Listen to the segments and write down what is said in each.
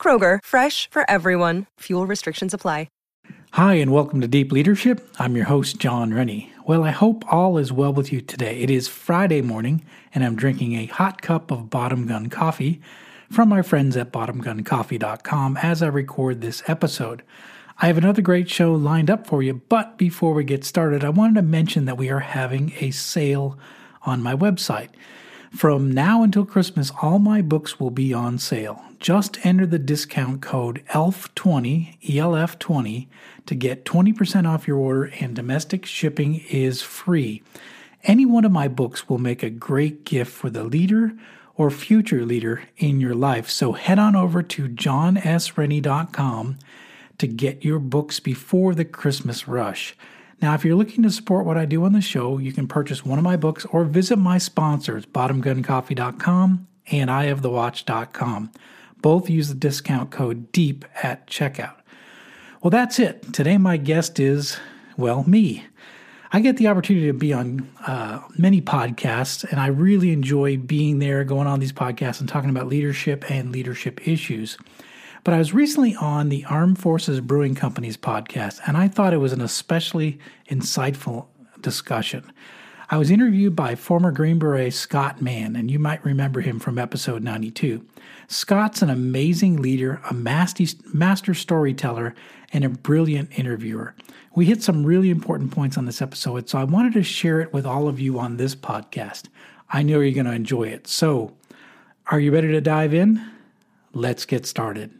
Kroger, fresh for everyone. Fuel restrictions apply. Hi, and welcome to Deep Leadership. I'm your host, Jon Rennie. Well, I hope all is well with you today. It is Friday morning, and I'm drinking a hot cup of Bottom Gun coffee from my friends at bottomguncoffee.com as I record this episode. I have another great show lined up for you, but before we get started, I wanted to mention that we are having a sale on my website. From now until Christmas, all my books will be on sale. Just enter the discount code ELF20, ELF20, to get 20% off your order, and domestic shipping is free. Any one of my books will make a great gift for the leader or future leader in your life. So head on over to jonsrennie.com to get your books before the Christmas rush. Now, if you're looking to support what I do on the show, you can purchase one of my books or visit my sponsors, bottomguncoffee.com and ihavethewatch.com. Both use the discount code DEEP at checkout. Well, that's it. Today, my guest is, well, me. I get the opportunity to be on uh, many podcasts, and I really enjoy being there, going on these podcasts and talking about leadership and leadership issues. But I was recently on the Armed Forces Brewing Company's podcast, and I thought it was an especially insightful discussion. I was interviewed by former Green Beret Scott Mann, and you might remember him from episode 92. Scott's an amazing leader, a master storyteller, and a brilliant interviewer. We hit some really important points on this episode, so I wanted to share it with all of you on this podcast. I know you're going to enjoy it. So, are you ready to dive in? Let's get started.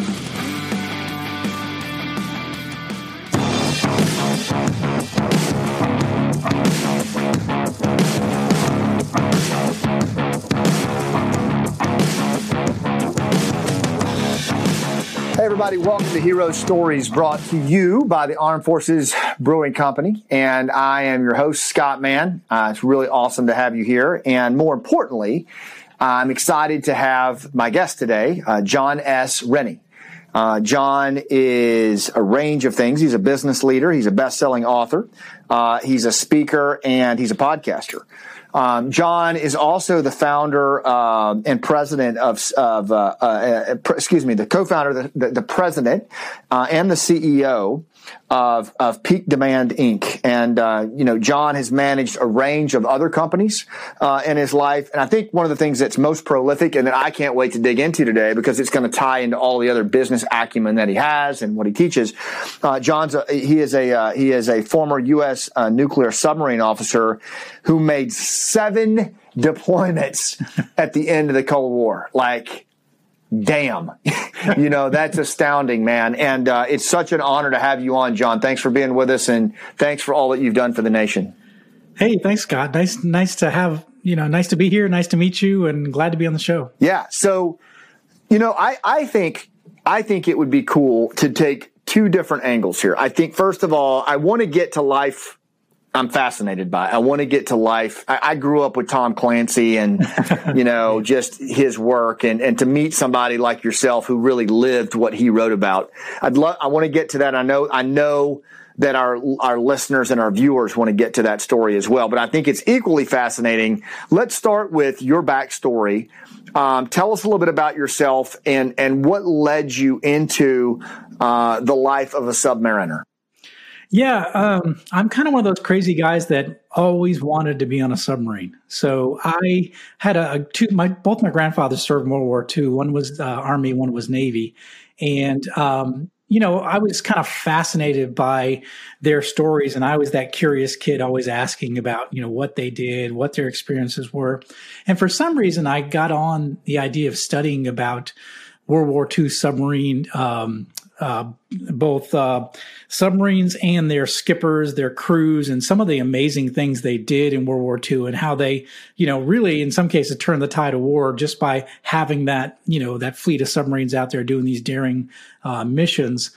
Hey, everybody, welcome to Hero Stories brought to you by the Armed Forces Brewing Company. And I am your host, Scott Mann. Uh, it's really awesome to have you here. And more importantly, I'm excited to have my guest today, uh, Jon S. Rennie. Uh, Jon is a range of things. He's a business leader. He's a best-selling author. Uh, he's a speaker and he's a podcaster. Um, Jon is also the founder uh, and president of, of uh, uh, excuse me, the co-founder, the, the, the president, uh, and the CEO of, of Peak Demand Inc. And, uh, you know, Jon has managed a range of other companies uh, in his life. And I think one of the things that's most prolific and that I can't wait to dig into today because it's going to tie into all the other business acumen that he has and what he teaches. Uh, Jon's a, he is a uh, he is a former U.S. Uh, nuclear submarine officer who made seven deployments at the end of the Cold War. Like damn. You know that's astounding man. And uh, it's such an honor to have you on jon. Thanks for being with us and thanks for all that you've done for the nation. Hey thanks scott. Nice nice to have you know nice to be here nice to meet you and glad to be on the show. Yeah. So you know i i think i think it would be cool to take two different angles here. I think first of all i want to get to life I'm fascinated by. I want to get to life. I, I, grew up with Tom Clancy and, you know, just his work and, and to meet somebody like yourself who really lived what he wrote about. I'd love, I want to get to that. I know, I know that our, our listeners and our viewers want to get to that story as well, but I think it's equally fascinating. Let's start with your backstory. Um, tell us a little bit about yourself and, and what led you into, uh, the life of a submariner. Yeah, um, I'm kind of one of those crazy guys that always wanted to be on a submarine. So I had a, a two. My both my grandfathers served World War II. One was uh, Army, one was Navy, and um, you know, I was kind of fascinated by their stories, and I was that curious kid, always asking about you know what they did, what their experiences were, and for some reason, I got on the idea of studying about World War II submarine um, uh, both uh, submarines and their skippers, their crews, and some of the amazing things they did in World War II, and how they, you know, really in some cases turned the tide of war just by having that, you know, that fleet of submarines out there doing these daring uh, missions.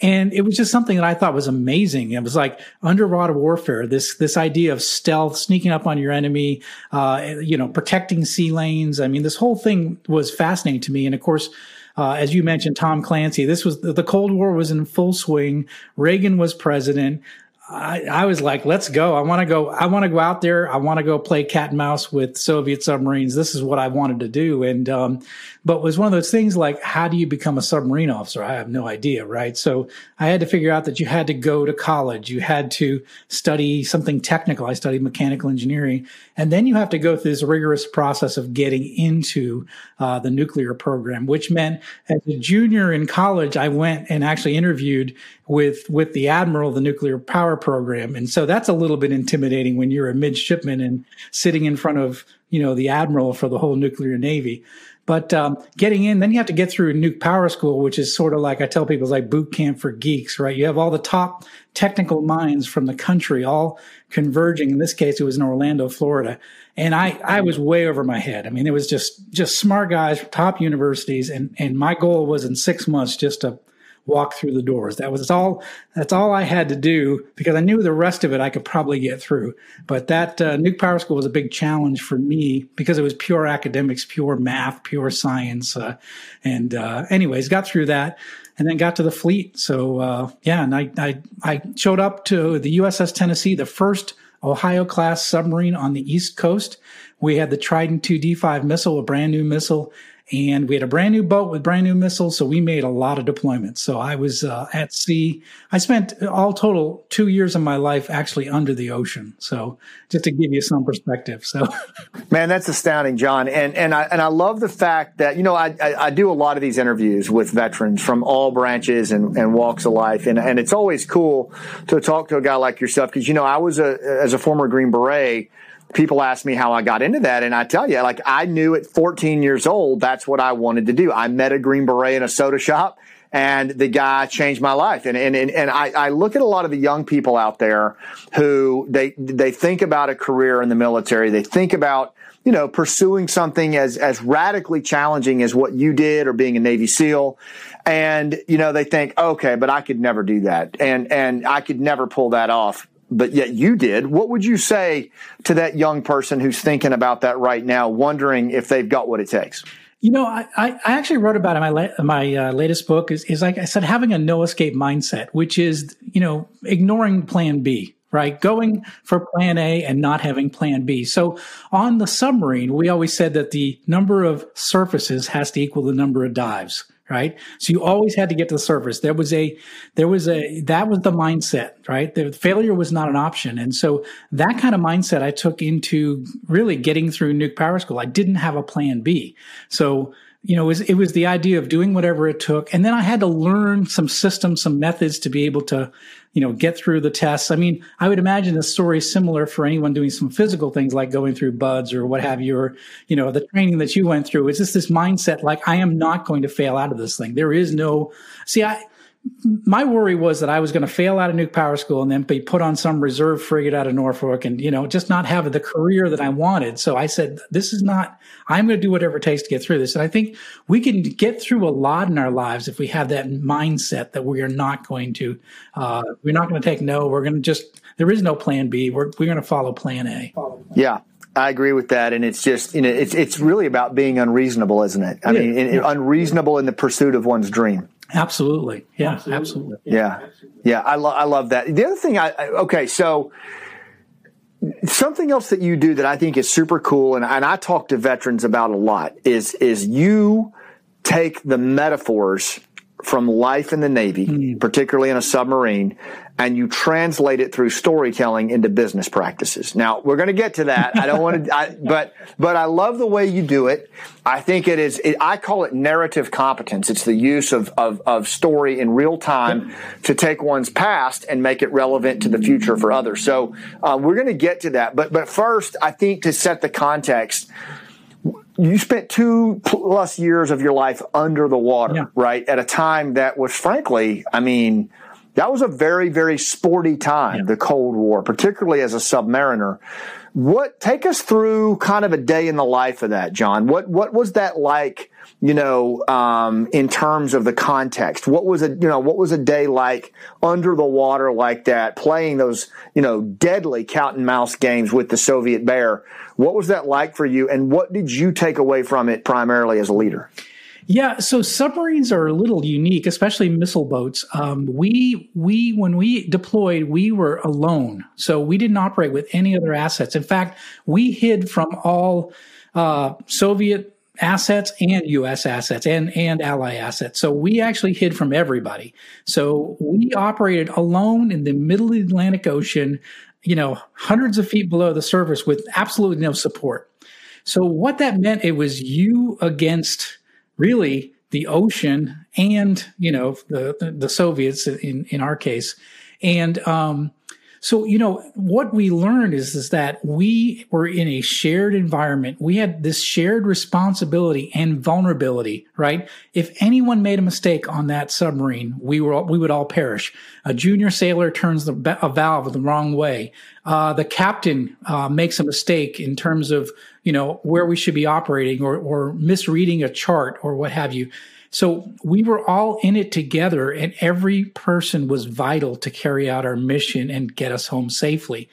And it was just something that I thought was amazing. It was like underwater warfare, this, this idea of stealth, sneaking up on your enemy, uh, you know, protecting sea lanes. I mean, this whole thing was fascinating to me. And of course, uh, as you mentioned, Tom Clancy. This was the Cold War was in full swing. Reagan was president. I, I, was like, let's go. I want to go. I want to go out there. I want to go play cat and mouse with Soviet submarines. This is what I wanted to do. And, um, but was one of those things like, how do you become a submarine officer? I have no idea. Right. So I had to figure out that you had to go to college. You had to study something technical. I studied mechanical engineering. And then you have to go through this rigorous process of getting into, uh, the nuclear program, which meant as a junior in college, I went and actually interviewed with with the admiral of the nuclear power program and so that's a little bit intimidating when you're a midshipman and sitting in front of you know the admiral for the whole nuclear navy but um, getting in then you have to get through nuke power school which is sort of like i tell people it's like boot camp for geeks right? You have all the top technical minds from the country all converging. In this case it was in orlando florida. And i i was way over my head. I mean it was just just smart guys from top universities. And and my goal was in six months just to walk through the doors. That was all. That's all I had to do because I knew the rest of it I could probably get through. But that uh, Nuke Power School was a big challenge for me because it was pure academics, pure math, pure science. Uh, and uh, anyways, got through that and then got to the fleet. So uh, yeah, and I, I I showed up to the USS Tennessee, the first Ohio class submarine on the East Coast. We had the Trident 2D5 missile, a brand new missile and we had a brand new boat with brand new missiles. So we made a lot of deployments. So I was uh, at sea. I spent all total two years of my life actually under the ocean. So just to give you some perspective. So, man, that's astounding, Jon. And and I and I love the fact that you know I I, I do a lot of these interviews with veterans from all branches and, and walks of life, and and it's always cool to talk to a guy like yourself because you know I was a as a former Green Beret people ask me how I got into that. And I tell you, like, I knew at 14 years old, that's what I wanted to do. I met a Green Beret in a soda shop and the guy changed my life. And, and, and, and I, I look at a lot of the young people out there who they, they think about a career in the military. They think about, you know, pursuing something as, as radically challenging as what you did or being a Navy SEAL. And, you know, they think, okay, but I could never do that. And, and I could never pull that off but yet you did. What would you say to that young person who's thinking about that right now, wondering if they've got what it takes? You know, I, I actually wrote about it in my, my uh, latest book is, is like I said, having a no escape mindset, which is, you know, ignoring plan B, right? Going for plan A and not having plan B. So on the submarine, we always said that the number of surfaces has to equal the number of dives right? So you always had to get to the surface. There was a, there was a, that was the mindset, right? The failure was not an option. And so that kind of mindset I took into really getting through nuke power school. I didn't have a plan B. So you know, it was, it was the idea of doing whatever it took. And then I had to learn some systems, some methods to be able to, you know, get through the tests. I mean, I would imagine the story is similar for anyone doing some physical things like going through BUD/S or what have you, or, you know, the training that you went through. It's just this mindset like, I am not going to fail out of this thing. There is no, see, I, my worry was that I was going to fail out of nuke power school and then be put on some reserve frigate out of Norfolk and, you know, just not have the career that I wanted. So I said, this is not, I'm going to do whatever it takes to get through this. And I think we can get through a lot in our lives if we have that mindset that we are not going to, uh, we're not going to take no. We're going to just, there is no plan B. We're, we're going to follow plan A. Yeah. I agree with that, and it's just you know it's it's really about being unreasonable, isn't it? I yeah, mean, unreasonable in the pursuit of one's dream. Absolutely. Yeah, absolutely. absolutely. Yeah. Yeah. I, lo- I love that. The other thing I, I, okay, so something else that you do that I think is super cool and, and I talk to veterans about a lot is, is you take the metaphors from life in the Navy, mm. particularly in a submarine, and you translate it through storytelling into business practices. Now we're going to get to that. I don't want to, I, but but I love the way you do it. I think it is. It, I call it narrative competence. It's the use of, of of story in real time to take one's past and make it relevant to the future for others. So uh, we're going to get to that. But but first, I think to set the context you spent two plus years of your life under the water, yeah. right? At a time that was frankly, I mean, that was a very, very sporty time, yeah. the Cold War, particularly as a submariner. What take us through kind of a day in the life of that, Jon? What what was that like? You know, um, in terms of the context, what was a you know what was a day like under the water like that, playing those you know deadly cat and mouse games with the Soviet bear? What was that like for you, and what did you take away from it primarily as a leader? Yeah, so submarines are a little unique, especially missile boats. Um, we we when we deployed, we were alone, so we didn't operate with any other assets. In fact, we hid from all uh, Soviet assets and U.S. assets and and ally assets. So we actually hid from everybody. So we operated alone in the middle Atlantic Ocean, you know, hundreds of feet below the surface with absolutely no support. So what that meant, it was you against really the ocean and you know the the, Soviets in in our case, and um, so you know what we learned is is that we were in a shared environment. We had this shared responsibility and vulnerability. Right? If anyone made a mistake on that submarine, we were we would all perish. A junior sailor turns the a valve the wrong way. Uh, the captain uh, makes a mistake in terms of you know, where we should be operating or, or misreading a chart or what have you. So we were all in it together and every person was vital to carry out our mission and get us home safely.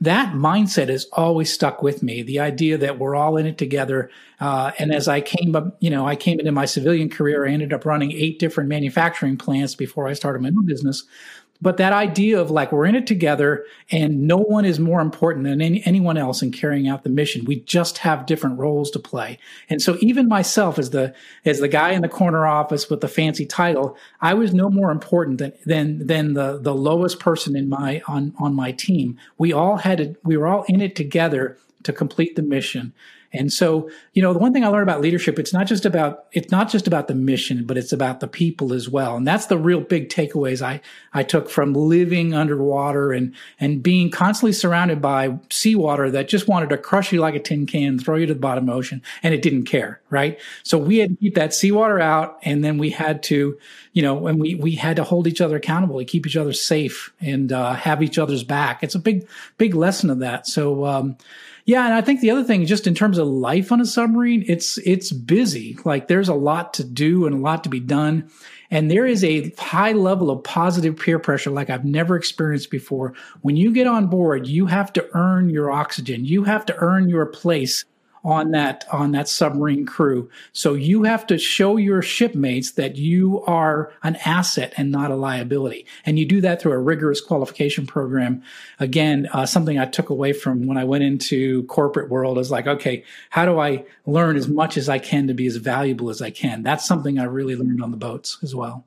That mindset has always stuck with me. The idea that we're all in it together. Uh, and as I came up, you know, I came into my civilian career, I ended up running eight different manufacturing plants before I started my own business but that idea of like we're in it together and no one is more important than any, anyone else in carrying out the mission. We just have different roles to play. And so even myself as the as the guy in the corner office with the fancy title i was no more important than than than the the lowest person in my on on my team. We all had to, we were all in it together to complete the mission and so, you know, the one thing I learned about leadership, it's not just about it's not just about the mission, but it's about the people as well. And that's the real big takeaways I I took from living underwater and and being constantly surrounded by seawater that just wanted to crush you like a tin can, throw you to the bottom of the ocean, and it didn't care, right? So we had to keep that seawater out, and then we had to, you know, and we we had to hold each other accountable, to keep each other safe, and uh, have each other's back. It's a big big lesson of that. So. Um, yeah, and I think the other thing, just in terms of life on a submarine, it's it's busy. Like there's a lot to do and a lot to be done. And there is a high level of positive peer pressure like I've never experienced before. When you get on board, you have to earn your oxygen. You have to earn your place on that on that submarine crew. So you have to show your shipmates that you are an asset and not a liability. And you do that through a rigorous qualification program. Again, uh, something I took away from when I went into corporate world is like, okay, how do I learn as much as I can to be as valuable as I can? That's something I really learned on the boats as well.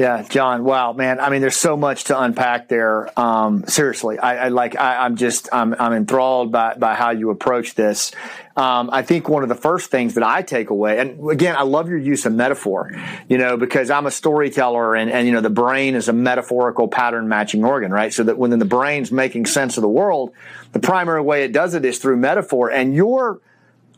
Yeah, Jon. Wow, man. I mean, there's so much to unpack there. Um, seriously, I, I like. I, am just. I'm. I'm enthralled by by how you approach this. Um, I think one of the first things that I take away, and again, I love your use of metaphor. You know, because I'm a storyteller, and and you know, the brain is a metaphorical pattern matching organ, right? So that when the brain's making sense of the world, the primary way it does it is through metaphor, and your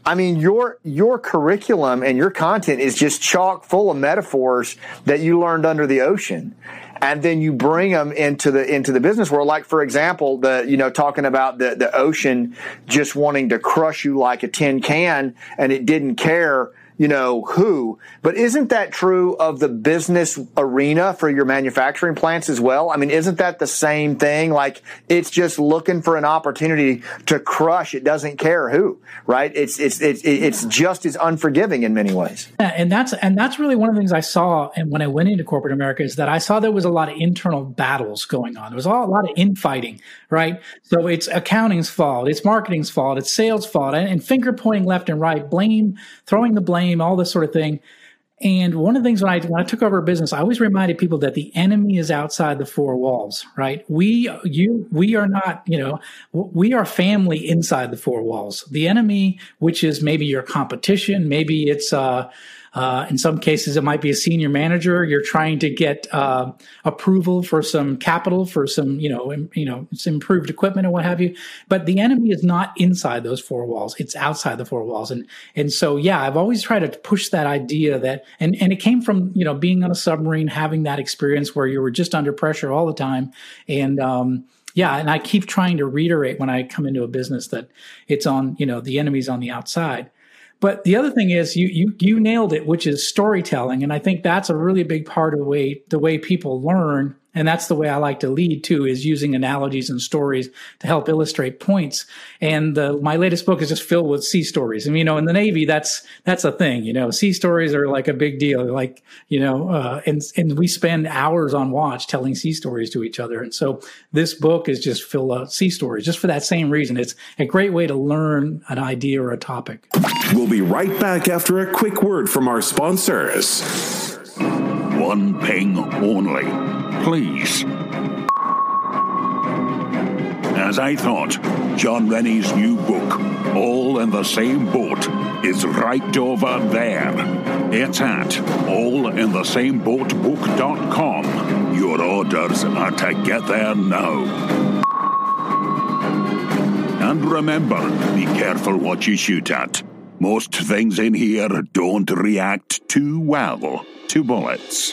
I mean, your your curriculum and your content is just chock full of metaphors that you learned under the ocean, and then you bring them into the into the business world. Like for example, the you know talking about the the ocean just wanting to crush you like a tin can, and it didn't care you know, who. But isn't that true of the business arena for your manufacturing plants as well? I mean, isn't that the same thing? Like it's just looking for an opportunity to crush. It doesn't care who, right? It's, it's, it's, it's just as unforgiving in many ways. Yeah, And that's, and that's really one of the things I saw. And when I went into corporate America is that I saw there was a lot of internal battles going on. There was a lot of infighting, right? So it's accounting's fault. It's marketing's fault. It's sales fault and, and finger pointing left and right, blame, throwing the blame blame, all this sort of thing. And one of the things when I when I took over a business, I always reminded people that the enemy is outside the four walls, right? We you we are not, you know, we are family inside the four walls. The enemy, which is maybe your competition, maybe it's uh uh, in some cases, it might be a senior manager. You're trying to get uh, approval for some capital for some, you know, Im- you know, improved equipment or what have you. But the enemy is not inside those four walls; it's outside the four walls. And and so, yeah, I've always tried to push that idea that, and and it came from you know being on a submarine, having that experience where you were just under pressure all the time, and um, yeah, and I keep trying to reiterate when I come into a business that it's on, you know, the enemy's on the outside. But the other thing is you you you nailed it, which is storytelling, and I think that's a really big part of the way the way people learn and that's the way I like to lead too, is using analogies and stories to help illustrate points. And uh, my latest book is just filled with sea stories. And you know, in the Navy, that's that's a thing. You know, sea stories are like a big deal. Like you know, uh, and and we spend hours on watch telling sea stories to each other. And so this book is just filled with sea stories, just for that same reason. It's a great way to learn an idea or a topic. We'll be right back after a quick word from our sponsors. One ping only, please. As I thought, Jon Rennie's new book, All in the Same Boat, is right over there. It's at allinthesameboatbook.com. Your orders are to get there now. And remember, be careful what you shoot at. Most things in here don't react too well to bullets.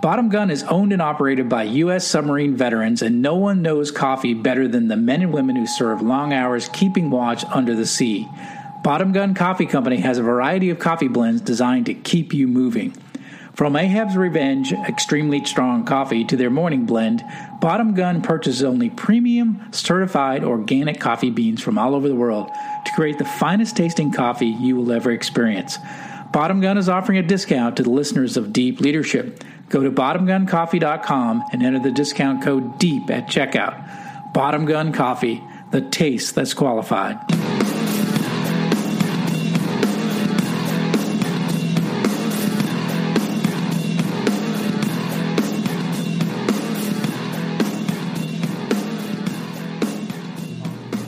Bottom Gun is owned and operated by U.S. submarine veterans, and no one knows coffee better than the men and women who serve long hours keeping watch under the sea. Bottom Gun Coffee Company has a variety of coffee blends designed to keep you moving. From Ahab's Revenge extremely strong coffee to their morning blend, Bottom Gun purchases only premium, certified organic coffee beans from all over the world to create the finest tasting coffee you will ever experience. Bottom Gun is offering a discount to the listeners of Deep Leadership. Go to bottomguncoffee.com and enter the discount code DEEP at checkout. Bottom Gun Coffee, the taste that's qualified.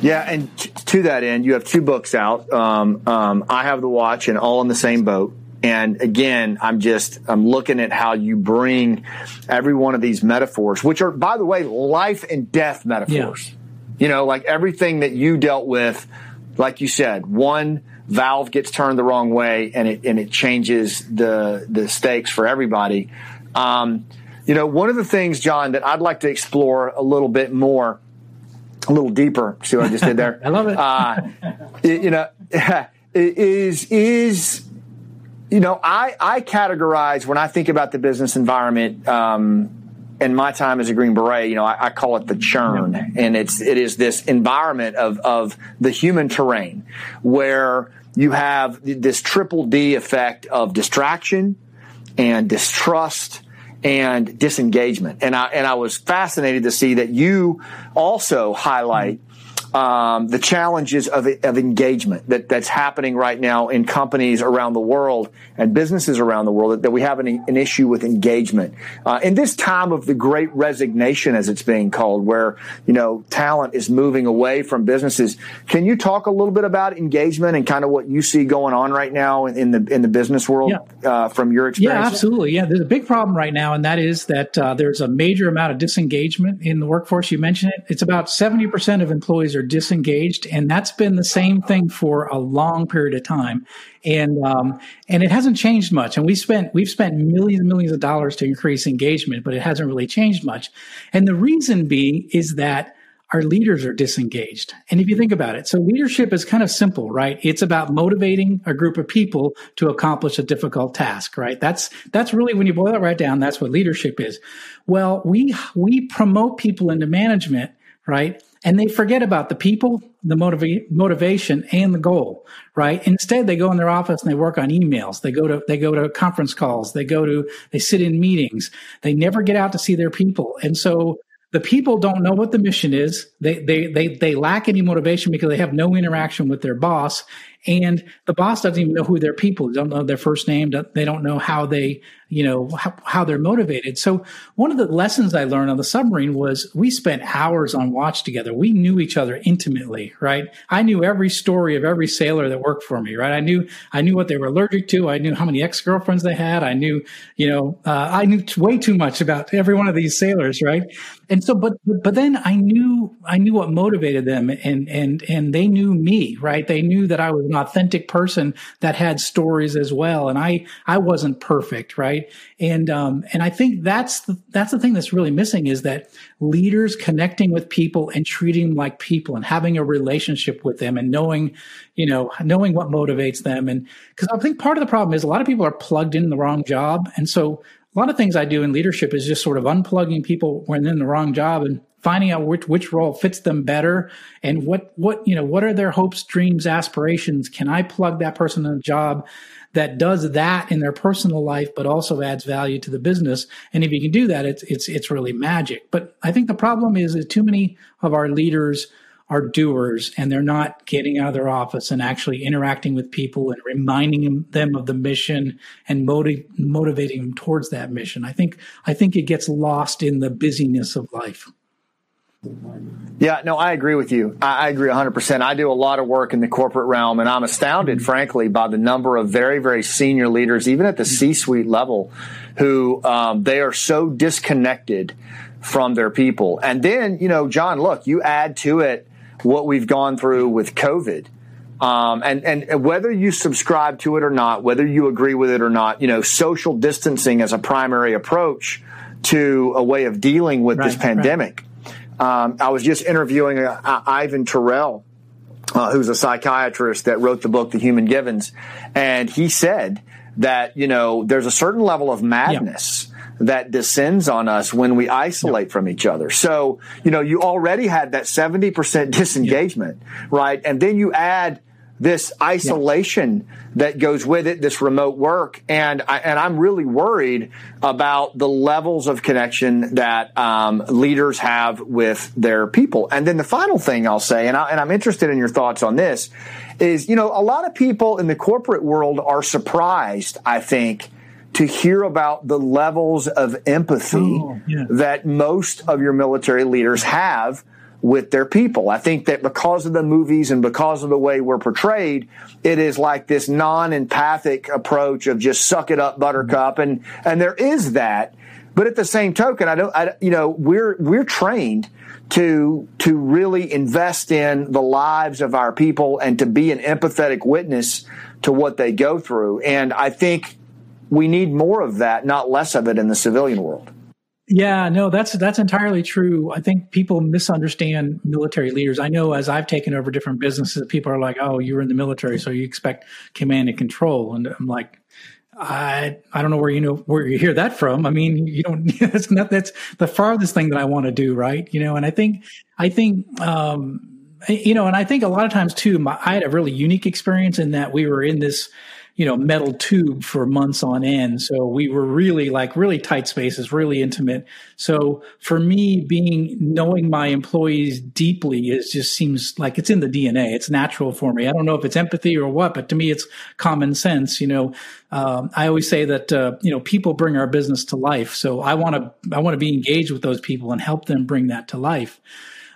Yeah, and to that end, you have two books out. Um, um, I have the watch and all in the same boat. And again, I'm just I'm looking at how you bring every one of these metaphors, which are, by the way, life and death metaphors. Yeah. You know, like everything that you dealt with, like you said, one valve gets turned the wrong way, and it and it changes the the stakes for everybody. Um, you know, one of the things, Jon, that I'd like to explore a little bit more a little deeper. See what I just did there? I love it. Uh, you know, is is you know, I I categorize when I think about the business environment. Um, in my time as a Green Beret, you know, I, I call it the churn, and it's it is this environment of of the human terrain where you have this triple D effect of distraction and distrust and disengagement. And I and I was fascinated to see that you also highlight um, the challenges of, of engagement that, that's happening right now in companies around the world and businesses around the world that, that we have an, an, issue with engagement. Uh, in this time of the great resignation as it's being called where you know talent is moving away from businesses can you talk a little bit about engagement and kind of what you see going on right now in, in the in the business world yeah. uh, from your experience? yeah absolutely. Yeah there's a big problem right now and that is that uh, there's a major amount of disengagement in the workforce. You mentioned it. It's about 70% of employees are disengaged, and that's been the same thing for a long period of time, and um, and it hasn't changed much. And we spent we've spent millions and millions of dollars to increase engagement, but it hasn't really changed much. And the reason being is that our leaders are disengaged. And if you think about it, so leadership is kind of simple, right? It's about motivating a group of people to accomplish a difficult task, right? That's, that's really when you boil it right down, that's what leadership is. Well, we, we promote people into management, right? And they forget about the people, the motiva- motivation and the goal, right? Instead, they go in their office and they work on emails. They go to, they go to conference calls. They go to, they sit in meetings. They never get out to see their people. And so the people don't know what the mission is. They, they, they, they lack any motivation because they have no interaction with their boss. And the boss doesn't even know who their people, don't know their first name. They don't know how they you know how, how, they're motivated. So one of the lessons i learned on the submarine was we spent hours on watch together. We knew each other intimately right? I knew every story of every sailor that worked for me right? I knew i knew what they were allergic to. I knew how many ex-girlfriends they had. I knew you know uh, i knew way too much about every one of these sailors right? And so but but then i knew i knew what motivated them and and and they knew me right? They knew that i was an authentic person that had stories as well. And i i wasn't perfect right And um, and I think that's the that's the thing that's really missing is that leaders connecting with people and treating them like people and having a relationship with them and knowing, you know, knowing what motivates them. And because I think part of the problem is a lot of people are plugged in the wrong job, and so a lot of things I do in leadership is just sort of unplugging people when in the wrong job and finding out which which role fits them better and what what you know what are their hopes dreams aspirations? Can i plug that person in a job that does that in their personal life, but also adds value to the business. And if you can do that, it's it's it's really magic. But I think the problem is that too many of our leaders are doers and they're not getting out of their office and actually interacting with people and reminding them of the mission and motiv- motivating them towards that mission. I think I think it gets lost in the busyness of life. Yeah, no, I agree with you. I, agree 100%. I do a lot of work in the corporate realm, and I'm astounded, frankly, by the number of very, very senior leaders, even at the. C suite level, who um, they are so disconnected from their people. And then, you know, Jon, look, you add to it what we've gone through with COVID. Um, and, and whether you subscribe to it or not, whether you agree with it or not, you know, social distancing as a primary approach to a way of dealing with right, this pandemic. Right um, I was just interviewing uh, Ivan Tyrrell, uh, who's a psychiatrist that wrote the book The Human Givens, and he said that you know there's a certain level of madness. Yeah. That descends on us when we isolate yeah. from each other. So, you know, you already had that 70% disengagement, yeah. right? And then you add this isolation yeah. that goes with it, this remote work, and I, and I'm really worried about the levels of connection that um, leaders have with their people. And then the final thing I'll say, and, I, and I'm interested in your thoughts on this, is you know a lot of people in the corporate world are surprised. I think to hear about the levels of empathy oh, yeah. that most of your military leaders have with their people. I think that because of the movies and because of the way we're portrayed, it is like this non-empathic approach of just suck it up, buttercup. And, and there is that. But at the same token, I don't, I, you know, we're, we're trained to, to really invest in the lives of our people and to be an empathetic witness to what they go through. And I think we need more of that, not less of it in the civilian world. Yeah, no, that's that's entirely true. I think people misunderstand military leaders. I know as I've taken over different businesses, people are like, "Oh, you were in the military, so you expect command and control." And I'm like, I I don't know where you know where you hear that from. I mean, you don't. That's not that's the farthest thing that I want to do, right? You know, and I think I think um, you know, and I think a lot of times too, my, I had a really unique experience in that we were in this you know, metal tube for months on end. So we were really like really tight spaces, really intimate. So for me, being knowing my employees deeply is just seems like it's in the DNA. It's natural for me. I don't know if it's empathy or what, but to me, it's common sense. You know, um, I always say that uh, you know people bring our business to life. So I want to I want to be engaged with those people and help them bring that to life.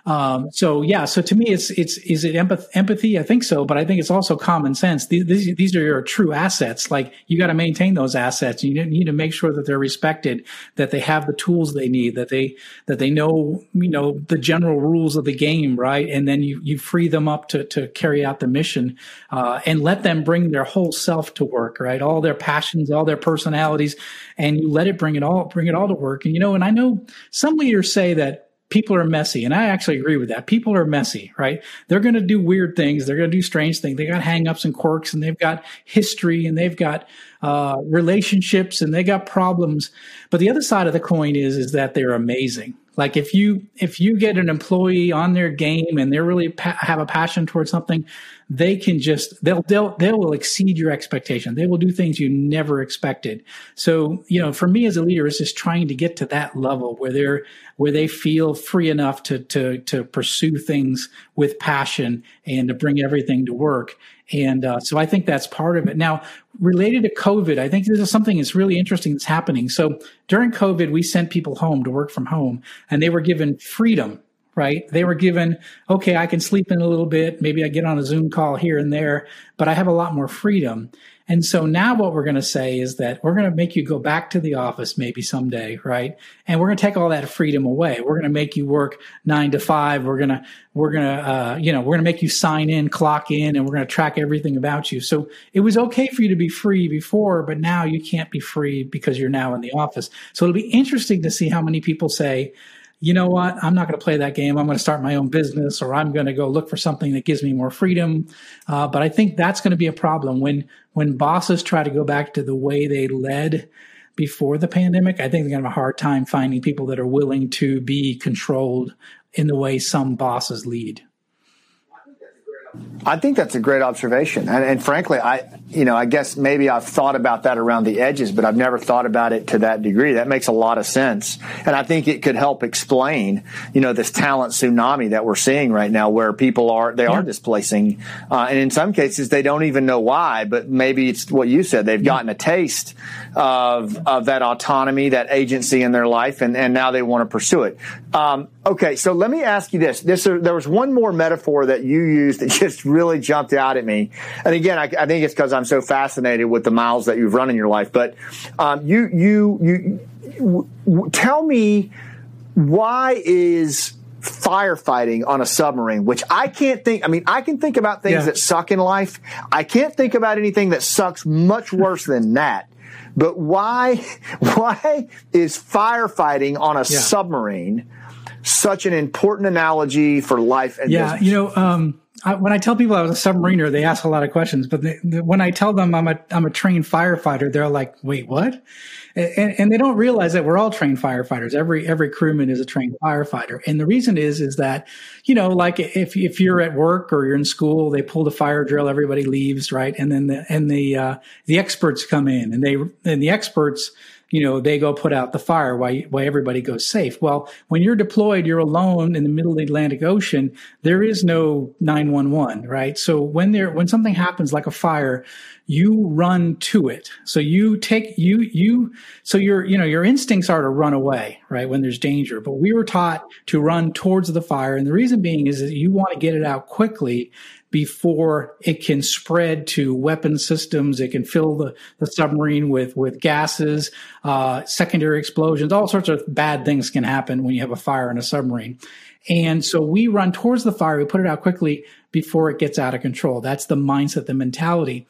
Um, so yeah, so to me, it's it's is it empath- empathy? I think so, but I think it's also common sense. These these, these are your true assets. Like you got to maintain those assets. You need to make sure that they're respected, that they have the tools they need, that they that they know you know the general rules of the game, right? And then you you free them up to to carry out the mission, uh, and let them bring their whole self to work, right? All their passions, all their personalities, and you let it bring it all bring it all to work. And you know, and I know some leaders say that people are messy. And I actually agree with that. People are messy, right? They're going to do weird things. They're going to do strange things. They got hangups and quirks and they've got history and they've got uh, relationships and they got problems. But the other side of the coin is, is that they're amazing. Like if you, if you get an employee on their game and they're really pa- have a passion towards something, they can just they'll they'll they will exceed your expectation. They will do things you never expected. So you know, for me as a leader, it's just trying to get to that level where they're where they feel free enough to to to pursue things with passion and to bring everything to work. And uh, so I think that's part of it. Now, related to COVID, I think this is something that's really interesting that's happening. So during COVID, we sent people home to work from home, and they were given freedom right? They were given, okay, I can sleep in a little bit. Maybe I get on a Zoom call here and there, but I have a lot more freedom. And so now what we're going to say is that we're going to make you go back to the office maybe someday, right? And we're going to take all that freedom away. We're going to make you work nine to five. We're going to, we're going to, uh, you know, we're going to make you sign in, clock in, and we're going to track everything about you. So it was okay for you to be free before, but now you can't be free because you're now in the office. So it'll be interesting to see how many people say, you know what, I'm not going to play that game. I'm going to start my own business or I'm going to go look for something that gives me more freedom. Uh, but I think that's going to be a problem when, when bosses try to go back to the way they led before the pandemic. I think they're going to have a hard time finding people that are willing to be controlled in the way some bosses lead. I think that's a great observation, and, and, frankly, I, you know, I guess maybe I've thought about that around the edges, but I've never thought about it to that degree. That makes a lot of sense, and I think it could help explain, you know, this talent tsunami that we're seeing right now, where people are they yeah. are displacing, uh, and in some cases they don't even know why, but maybe it's what you said they've yeah. gotten a taste of of that autonomy, that agency in their life, and and now they want to pursue it. Um, okay, so let me ask you this: this there was one more metaphor that you used that just really jumped out at me. And again, I, I think it's because I'm so fascinated with the miles that you've run in your life. But um, you, you, you, w- w- tell me why is firefighting on a submarine, which I can't think. I mean, I can think about things yeah. that suck in life. I can't think about anything that sucks much worse than that. But why, why is firefighting on a yeah. submarine such an important analogy for life and yeah, business? you know, um, I, when I tell people I was a submariner, they ask a lot of questions. But they, the, when I tell them I'm a I'm a trained firefighter, they're like, "Wait, what?" And, and, they don't realize that we're all trained firefighters. Every every crewman is a trained firefighter. And the reason is is that you know, like if if you're at work or you're in school, they pull the fire drill, everybody leaves, right? And then the and the uh, the experts come in, and they and the experts you know, they go put out the fire while, while everybody goes safe. Well, when you're deployed, you're alone in the middle Atlantic Ocean. There is no 911, right? So when there, when something happens like a fire, you run to it. So you take, you, you, so your, you know, your instincts are to run away, right? When there's danger. But we were taught to run towards the fire. And the reason being is that you want to get it out quickly before it can spread to weapon systems. It can fill the, the submarine with, with gases, uh, secondary explosions, all sorts of bad things can happen when you have a fire in a submarine. And so we run towards the fire. We put it out quickly before it gets out of control. That's the mindset, the mentality.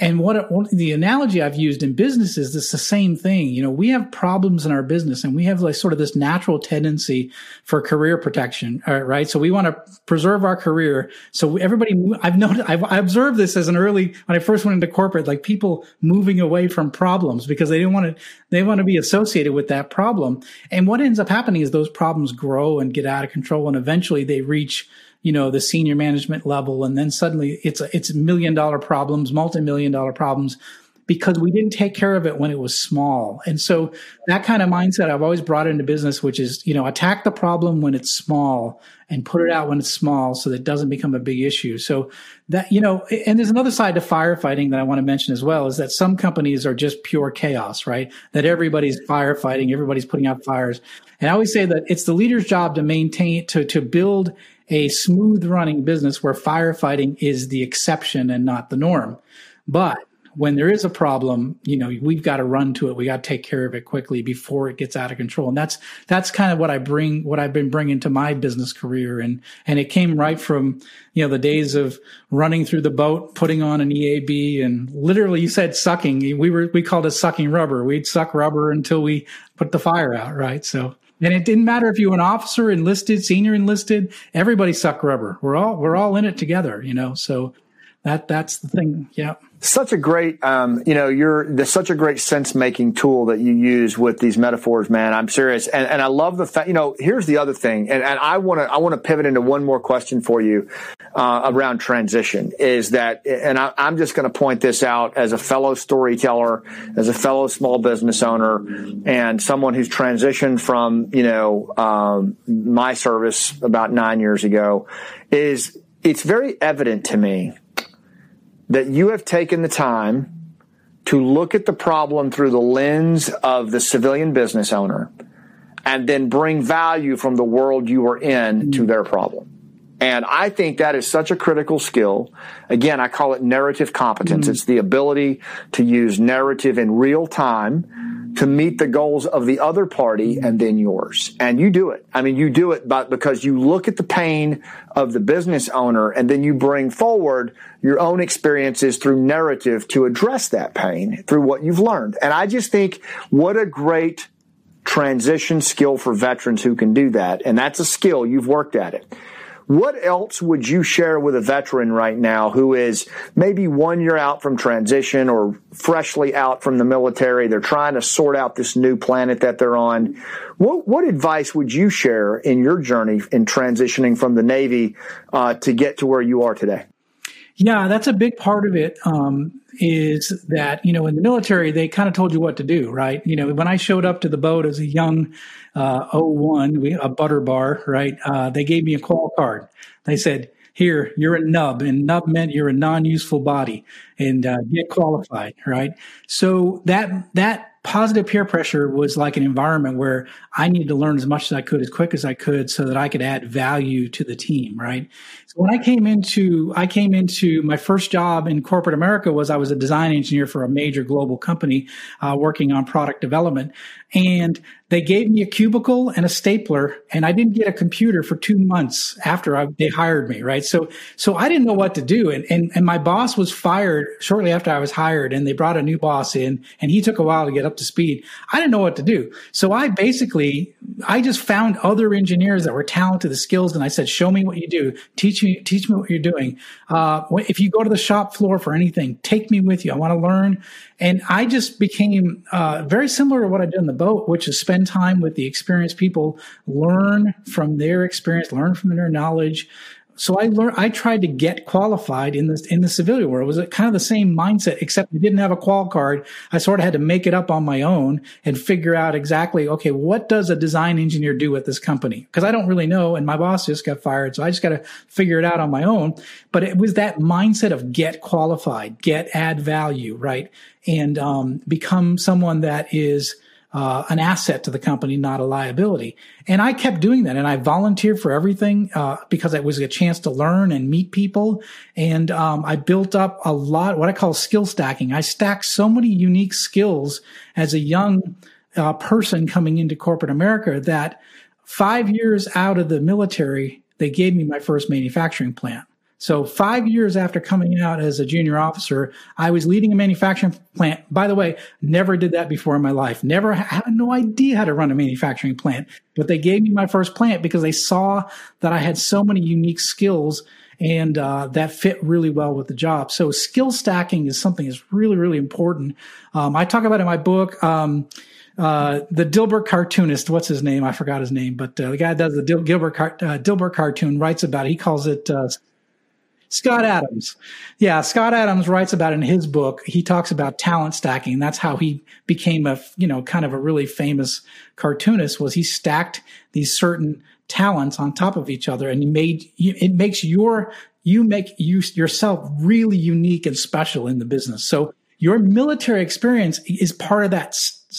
And what, the analogy I've used in business is it's the same thing. You know, we have problems in our business and we have like sort of this natural tendency for career protection, right? So we want to preserve our career. So everybody, I've noticed, I've I observed this as an early, when I first went into corporate, like people moving away from problems because they didn't want to, they want to be associated with that problem. And what ends up happening is those problems grow and get out of control and eventually they reach you know the senior management level and then suddenly it's a, it's million dollar problems multi-million dollar problems because we didn't take care of it when it was small. And so that kind of mindset i've always brought into business which is you know attack the problem when it's small and put it out when it's small so that it doesn't become a big issue. So that you know and there's another side to firefighting that i want to mention as well is that some companies are just pure chaos right? That everybody's firefighting everybody's putting out fires. And i always say that it's the leader's job to maintain to to build a smooth running business where firefighting is the exception and not the norm. But when there is a problem, you know, we've got to run to it. We got to take care of it quickly before it gets out of control. And that's, that's kind of what I bring, what I've been bringing to my business career. And, and it came right from, you know, the days of running through the boat, putting on an EAB and literally you said sucking. We were, we called it sucking rubber. We'd suck rubber until we put the fire out. Right. So And it didn't matter if you were an officer, enlisted, senior enlisted, everybody sucked rubber. We're all we're all in it together, you know. So that that's the thing. Yeah. Such a great, um, you know, you're such a great sense making tool that you use with these metaphors, man. I'm serious, and, and I love the fact. You know, here's the other thing, and, and I want to I want to pivot into one more question for you uh, around transition. Is that, and I, I'm just going to point this out as a fellow storyteller, as a fellow small business owner, and someone who's transitioned from you know um, my service about nine years ago. Is it's very evident to me that you have taken the time to look at the problem through the lens of the civilian business owner and then bring value from the world you are in to their problem. And I think that is such a critical skill. Again, I call it narrative competence. Mm-hmm. It's the ability to use narrative in real time to meet the goals of the other party and then yours. And you do it. I mean, you do it but because you look at the pain of the business owner and then you bring forward your own experiences through narrative to address that pain through what you've learned. And I just think what a great transition skill for veterans who can do that. And that's a skill. You've worked at it. What else would you share with a veteran right now who is maybe one year out from transition or freshly out from the military? They're trying to sort out this new planet that they're on. What, what advice would you share in your journey in transitioning from the Navy uh, to get to where you are today? Yeah, that's a big part of it. Um, is that you know in the military they kind of told you what to do, right? You know, when I showed up to the boat as a young uh, 01, we, a butter bar, right? Uh, they gave me a qual card. They said, "Here, you're a nub," and nub meant you're a non-useful body, and uh, get qualified, right? So that that positive peer pressure was like an environment where I needed to learn as much as I could as quick as I could so that I could add value to the team, right? So when I came into I came into my first job in corporate America was I was a design engineer for a major global company uh, working on product development and they gave me a cubicle and a stapler and I didn't get a computer for 2 months after I, they hired me, right? So so I didn't know what to do and, and and my boss was fired shortly after I was hired and they brought a new boss in and he took a while to get up to speed. I didn't know what to do. So I basically, I just found other engineers that were talented, the skills, and I said, show me what you do. Teach me, teach me what you're doing. Uh, if you go to the shop floor for anything, take me with you. I want to learn. And I just became uh, very similar to what I did in the boat, which is spend time with the experienced people, learn from their experience, learn from their knowledge, so I learned, I tried to get qualified in the, in the civilian world. It was kind of the same mindset, except I didn't have a qual card. I sort of had to make it up on my own and figure out exactly, okay, what does a design engineer do at this company? Cause I don't really know. And my boss just got fired. So I just got to figure it out on my own. But it was that mindset of get qualified, get add value, right? And, um, become someone that is, uh, an asset to the company, not a liability. And I kept doing that. And I volunteered for everything uh, because it was a chance to learn and meet people. And um, I built up a lot, what I call skill stacking. I stacked so many unique skills as a young uh, person coming into corporate America that five years out of the military, they gave me my first manufacturing plant. So five years after coming out as a junior officer, I was leading a manufacturing plant. By the way, never did that before in my life. Never had no idea how to run a manufacturing plant, but they gave me my first plant because they saw that I had so many unique skills and uh, that fit really well with the job. So skill stacking is something that's really, really important. Um, I talk about in my book. Um, uh, the Dilbert cartoonist, what's his name? I forgot his name, but uh, the guy does the Dil- Gilbert car- uh, Dilbert cartoon writes about it. He calls it uh, Scott Adams. Yeah, Scott Adams writes about in his book. He talks about talent stacking. That's how he became a, you know, kind of a really famous cartoonist was he stacked these certain talents on top of each other and he made it makes your you make you yourself really unique and special in the business. So your military experience is part of that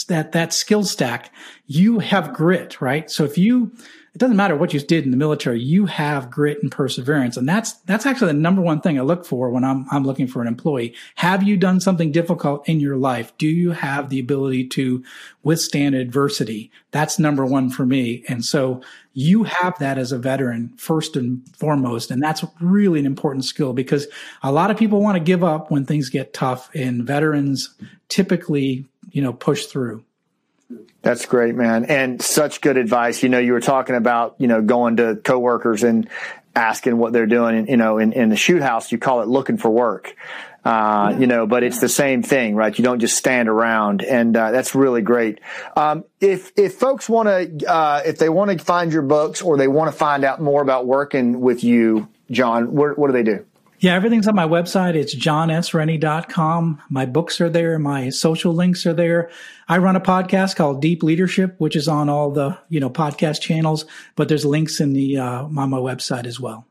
that that skill stack. You have grit, right? So if you it doesn't matter what you did in the military, you have grit and perseverance. And that's, that's actually the number one thing I look for when I'm, I'm looking for an employee. Have you done something difficult in your life? Do you have the ability to withstand adversity? That's number one for me. And so you have that as a veteran first and foremost. And that's really an important skill because a lot of people want to give up when things get tough and veterans typically, you know, push through. That's great, man. And such good advice. You know, you were talking about, you know, going to coworkers and asking what they're doing. And, you know, in, in the shoot house, you call it looking for work. Uh, you know, but it's the same thing, right? You don't just stand around, and uh, that's really great. Um, if if folks want to, uh, if they want to find your books or they want to find out more about working with you, Jon, what, what do they do? Yeah, everything's on my website. It's jonsrennie.com. My books are there. My social links are there. I run a podcast called Deep Leadership, which is on all the, you know, podcast channels, but there's links in the, uh, on my website as well.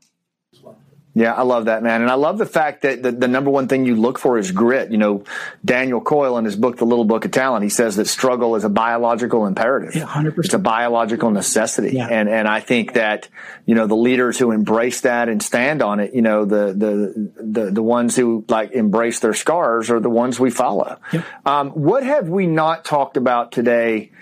Yeah, I love that, man. And I love the fact that the, the, number one thing you look for is grit. You know, Daniel Coyle in his book, The Little Book of Talent, he says that struggle is a biological imperative. Yeah, 100%. It's a biological necessity. Yeah. And, and I think that, you know, the leaders who embrace that and stand on it, you know, the, the, the, the ones who like embrace their scars are the ones we follow. Um, what have we not talked about today?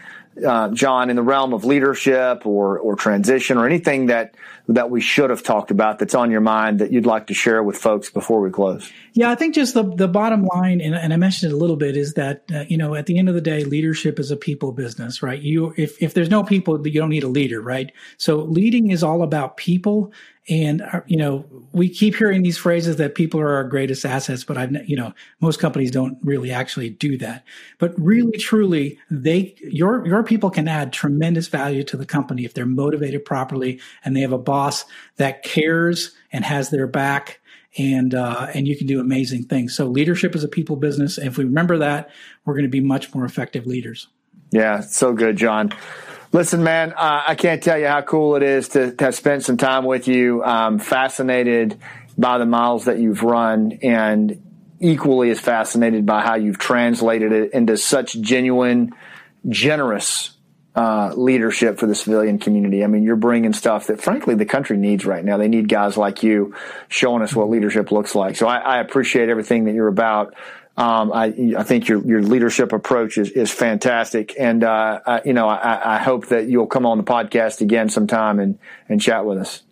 Uh, Jon, in the realm of leadership or or transition or anything that that we should have talked about that's on your mind that you'd like to share with folks before we close? Yeah, I think just the the bottom line, and, and I mentioned it a little bit, is that uh, you know at the end of the day, leadership is a people business, right? You if if there's no people, you don't need a leader, right? So leading is all about people, and uh, you know we keep hearing these phrases that people are our greatest assets, but I've you know most companies don't really actually do that. But really, truly, they your your people can add tremendous value to the company if they're motivated properly and they have a boss that cares and has their back and uh, and you can do amazing things. So leadership is a people business. And if we remember that, we're going to be much more effective leaders. Yeah, so good, Jon. Listen, man, uh, I can't tell you how cool it is to, to have spent some time with you. I'm fascinated by the miles that you've run and equally as fascinated by how you've translated it into such genuine, generous uh, leadership for the civilian community. I mean, you're bringing stuff that, frankly, the country needs right now. They need guys like you showing us what leadership looks like. So I, I appreciate everything that you're about. Um, I, I think your your leadership approach is, is fantastic, and uh, I, you know I, I hope that you'll come on the podcast again sometime and and chat with us.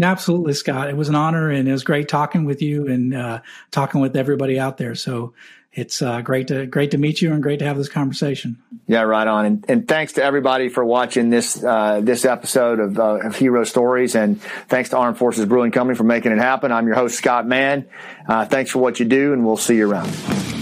Absolutely, Scott. It was an honor, and it was great talking with you and uh, talking with everybody out there. So it's uh, great to great to meet you and great to have this conversation. Yeah, right on. And, and thanks to everybody for watching this uh, this episode of, uh, of, Hero Stories, and thanks to Armed Forces Brewing Company for making it happen. I'm your host Scott Mann. Uh, thanks for what you do, and we'll see you around.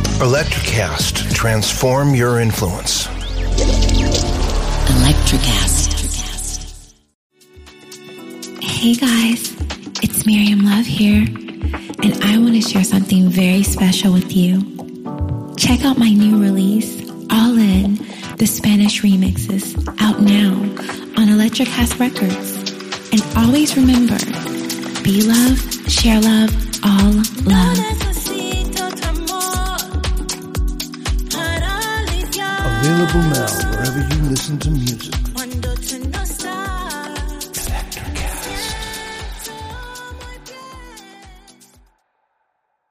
Electrocast. Transform your influence. Electrocast. Hey guys, it's Miriam Love here, and I want to share something very special with you. Check out my new release, All In, the Spanish remixes, out now on Electrocast Records. And always remember, be love, share love, all love. Available now wherever you listen to music.